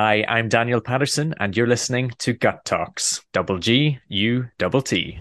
Hi, I'm Daniel Patterson, and you're listening to Gut Talks. Double G, U, double T.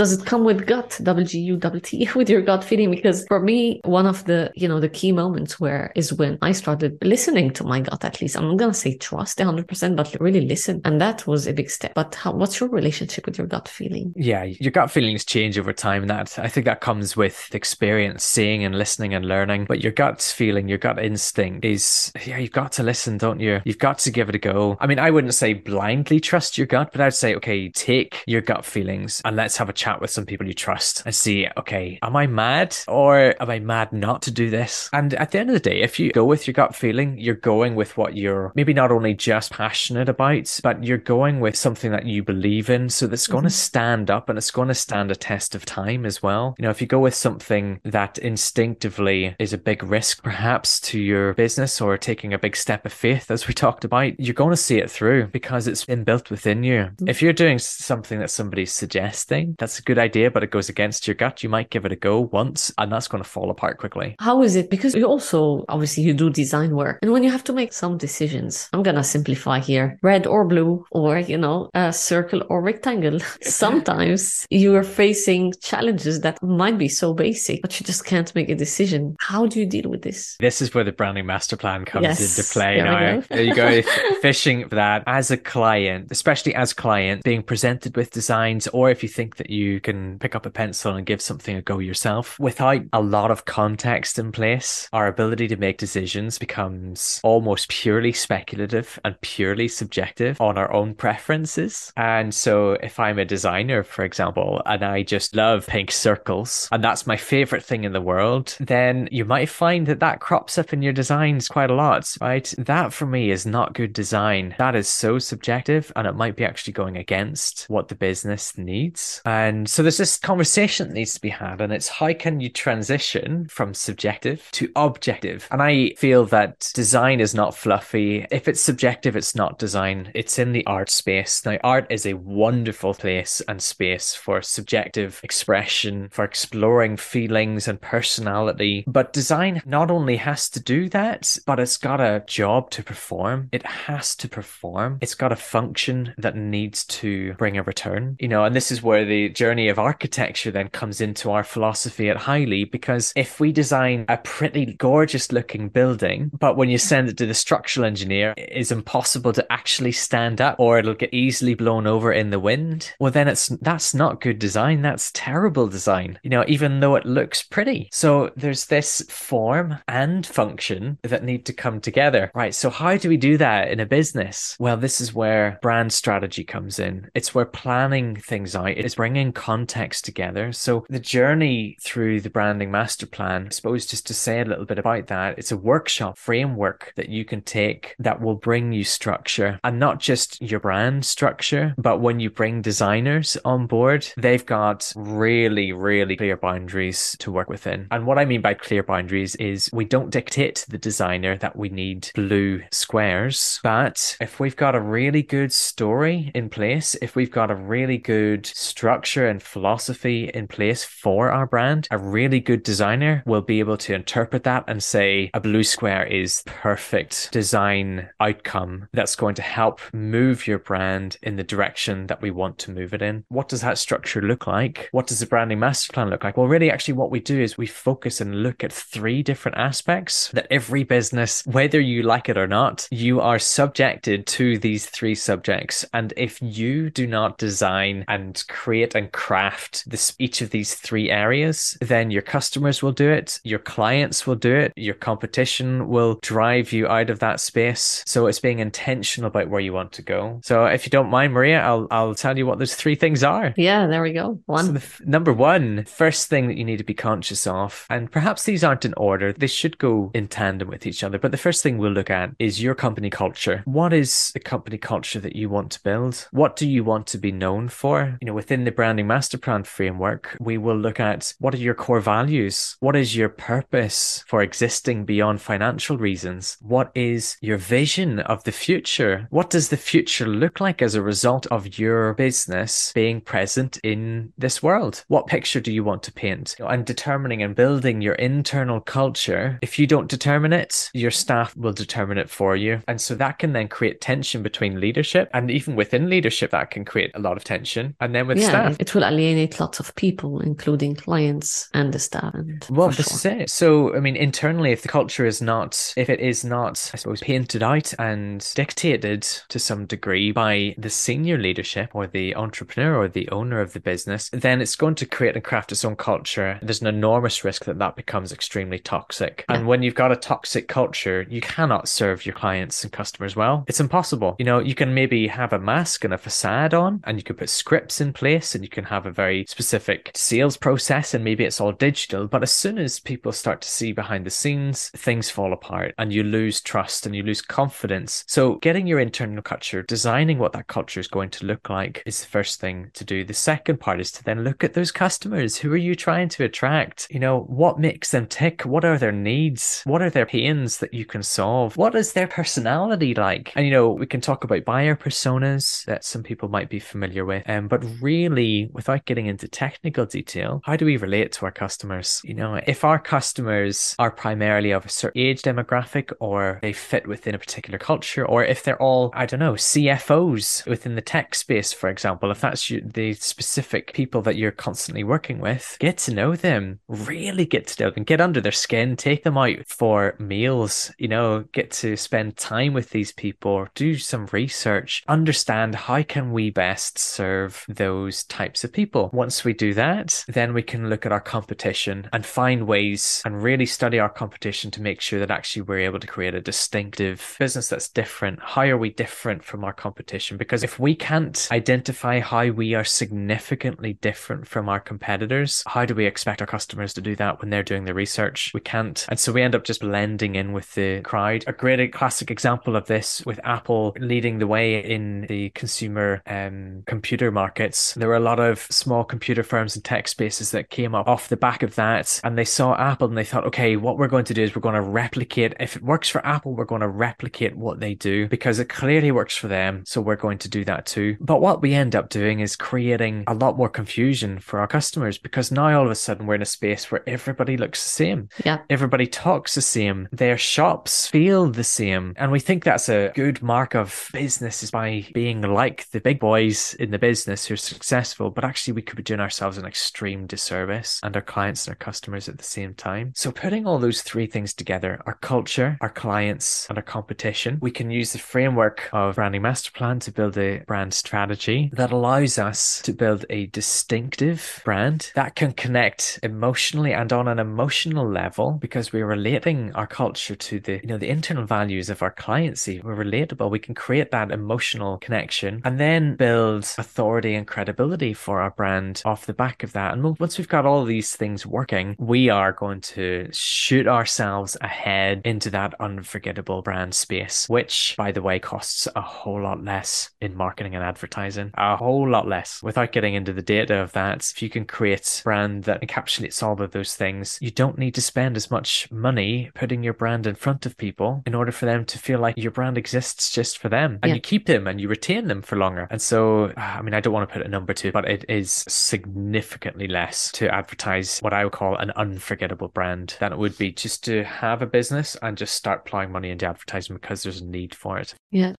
does it come with gut double g u double t with your gut feeling? Because for me one of the you know the key moments where is when i started listening to my gut at least. I'm not gonna say trust 100% but really listen. And that was a big step. But how, what's your relationship with your gut feeling? Yeah your gut feelings change over time. And that i think that comes with experience seeing and listening and learning. But your gut feeling your gut instinct is yeah you've got to listen don't you? You've got to give it a go. I mean i wouldn't say blindly trust your gut but i'd say okay take your gut feelings and let's have a chat chat with some people you trust and see, okay, am I mad or am I mad not to do this? And at the end of the day, if you go with your gut feeling, you're going with what you're maybe not only just passionate about, but you're going with something that you believe in. So that's going mm-hmm. to stand up and it's going to stand a test of time as well. You know, if you go with something that instinctively is a big risk, perhaps to your business or taking a big step of faith, as we talked about, you're going to see it through because it's been built within you. Mm-hmm. If you're doing something that somebody's suggesting, that's a good idea, but it goes against your gut, you might give it a go once and that's going to fall apart quickly. How is it? Because you also, obviously, you do design work. And when you have to make some decisions, I'm going to simplify here red or blue, or, you know, a circle or rectangle. Sometimes you are facing challenges that might be so basic, but you just can't make a decision. How do you deal with this? This is where the branding master plan comes yes, into play now. There you go, fishing for that as a client, especially as client, being presented with designs, or if you think that you you can pick up a pencil and give something a go yourself. Without a lot of context in place, our ability to make decisions becomes almost purely speculative and purely subjective on our own preferences. And so if I'm a designer, for example, and I just love pink circles, and that's my favorite thing in the world, then you might find that that crops up in your designs quite a lot, right? That for me is not good design. That is so subjective and it might be actually going against what the business needs. And so there's this conversation that needs to be had, and it's how can you transition from subjective to objective? And I feel that design is not fluffy. If it's subjective, it's not design, it's in the art space. Now, art is a wonderful place and space for subjective expression, for exploring feelings and personality. But design not only has to do that, but it's got a job to perform. It has to perform. It's got a function that needs to bring a return, you know, and this is where the journey of architecture then comes into our philosophy at Highly because if we design a pretty gorgeous looking building, but when you send it to the structural engineer, it is impossible to actually stand up or it'll get easily blown over in the wind, well then it's that's not good design. That's terrible design, you know, even though it looks pretty. So there's this form and function that need to come together. Right. So how do we do that in a business? Well, this is where brand strategy comes in. It's where planning things out. It's bringing context together. So the journey through the branding master plan, I suppose just to say a little bit about that, it's a workshop framework that you can take that will bring you structure and not just your brand structure, but when you bring designers on board, they've got really, really clear boundaries to work within. And what I mean by clear boundaries is we don't dictate to the designer that we need blue squares, but if we've got a really good story in place, if we've got a really good structure and philosophy in place for our brand, a really good designer will be able to interpret that and say a blue square is perfect design outcome that's going to help move your brand in the direction that we want to move it in. What does that structure look like? What does the branding master plan look like? Well, really, actually, what we do is we focus and look at three different aspects that every business, whether you like it or not, you are subjected to these three subjects. And if you do not design and create and craft this each of these three areas, then your customers will do it, your clients will do it, your competition will drive you out of that space. So it's being intentional about where you want to go. So if you don't mind, Maria, I'll I'll tell you what those three things are. Yeah, there we go. One. So f- number one, first thing that you need to be conscious of, and perhaps these aren't in order, they should go in tandem with each other. But the first thing we'll look at is your company culture. What is the company culture that you want to build? What do you want to be known for? You know, within the branding branding master plan framework, we will look at what are your core values? What is your purpose for existing beyond financial reasons? What is your vision of the future? What does the future look like as a result of your business being present in this world? What picture do you want to paint? And determining and building your internal culture. If you don't determine it, your staff will determine it for you. And so that can then create tension between leadership and even within leadership, that can create a lot of tension. And then with yeah, staff, will alienate lots of people, including clients and the staff. And well, this sure. is it. So, I mean, internally, if the culture is not, if it is not, I suppose, painted out and dictated to some degree by the senior leadership or the entrepreneur or the owner of the business, then it's going to create and craft its own culture. There's an enormous risk that that becomes extremely toxic. Yeah. And when you've got a toxic culture, you cannot serve your clients and customers well. It's impossible. You know, you can maybe have a mask and a facade on, and you can put scripts in place, and you can have a very specific sales process, and maybe it's all digital. But as soon as people start to see behind the scenes, things fall apart and you lose trust and you lose confidence. So, getting your internal culture, designing what that culture is going to look like is the first thing to do. The second part is to then look at those customers. Who are you trying to attract? You know, what makes them tick? What are their needs? What are their pains that you can solve? What is their personality like? And, you know, we can talk about buyer personas that some people might be familiar with. Um, but really, without getting into technical detail, how do we relate to our customers? You know, if our customers are primarily of a certain age demographic or they fit within a particular culture, or if they're all, I don't know, CFOs within the tech space, for example, if that's the specific people that you're constantly working with, get to know them, really get to know them, get under their skin, take them out for meals, you know, get to spend time with these people, do some research, understand how can we best serve those types of people. Once we do that, then we can look at our competition and find ways and really study our competition to make sure that actually we're able to create a distinctive business that's different. How are we different from our competition? Because if we can't identify how we are significantly different from our competitors, how do we expect our customers to do that when they're doing the research? We can't. And so we end up just blending in with the crowd. A great classic example of this with Apple leading the way in the consumer um, computer markets. There were a lot of small computer firms and tech spaces that came up off the back of that, and they saw Apple and they thought, okay, what we're going to do is we're going to replicate. If it works for Apple, we're going to replicate what they do because it clearly works for them. So we're going to do that too. But what we end up doing is creating a lot more confusion for our customers because now all of a sudden we're in a space where everybody looks the same. Yeah. Everybody talks the same. Their shops feel the same. And we think that's a good mark of business is by being like the big boys in the business who are successful. But actually, we could be doing ourselves an extreme disservice and our clients and our customers at the same time. So putting all those three things together, our culture, our clients, and our competition, we can use the framework of branding master plan to build a brand strategy that allows us to build a distinctive brand that can connect emotionally and on an emotional level because we're relating our culture to the, you know, the internal values of our clients. We're relatable. We can create that emotional connection and then build authority and credibility for our brand off the back of that. And once we've got all these things working, we are going to shoot ourselves ahead into that unforgettable brand space, which, by the way, costs a whole lot less in marketing and advertising, a whole lot less. Without getting into the data of that, if you can create brand that encapsulates all of those things, you don't need to spend as much money putting your brand in front of people in order for them to feel like your brand exists just for them and yeah. you keep them and you retain them for longer. And so, uh, I mean, I don't want to put a number to it, but it is significantly less to advertise what I would call an unforgettable brand than it would be just to have a business and just start plowing money into advertising because there's a need for it. Yeah.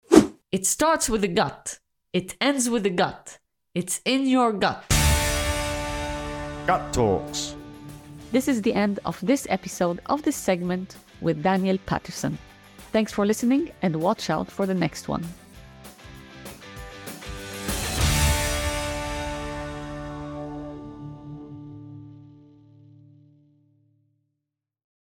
It starts with the gut. It ends with the gut. It's in your gut. Gut Talks. This is the end of this episode of this segment with Daniel Patterson. Thanks for listening and watch out for the next one.